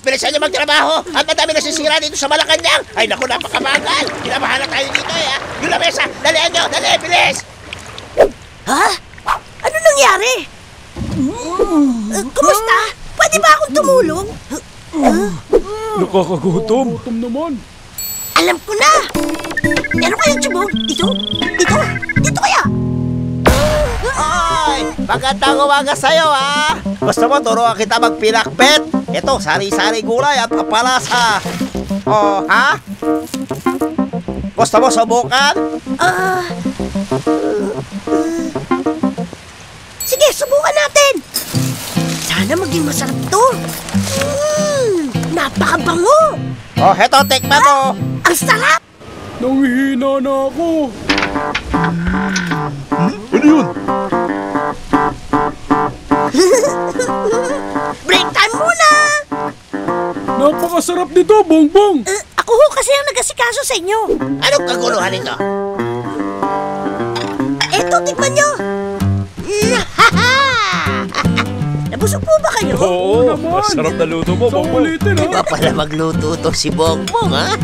bilisan niyo magtrabaho at madami nasisira dito sa Malacanang. Ay naku, napakabagal. Kinabahala tayo dito eh. ha? Yung lamesa, dalihan niyo, dali, bilis. Ha? Ano nangyari? Uh, kumusta? Pwede ba akong tumulong? Nakakagutom. Gutom naman. Alam ko na! Meron kayong tubog? Dito? Dito? Dito kaya? Magandang umaga sa'yo, ha? Gusto mo, turuan kita magpinakbet? Ito, sari-sari gulay at kapalasa. Oh, ha? Gusto mo subukan? Ah... sige, subukan natin! Sana maging masarap to! Mmm, napakabango! Oh, heto, tikman mo. Ang sarap! Nangihina na ako. Ano yun? Break time muna! Napakasarap nito, bongbong. Uh, ako ho kasi ang nagasikaso sa inyo. Anong kaguluhan ito? Eto, tikman nyo! Nabusog po ba kayo? Oo, masarap na luto mo, bongbong. Sa ulitin, ha? Iba pala magluto to si Bongbong, ha?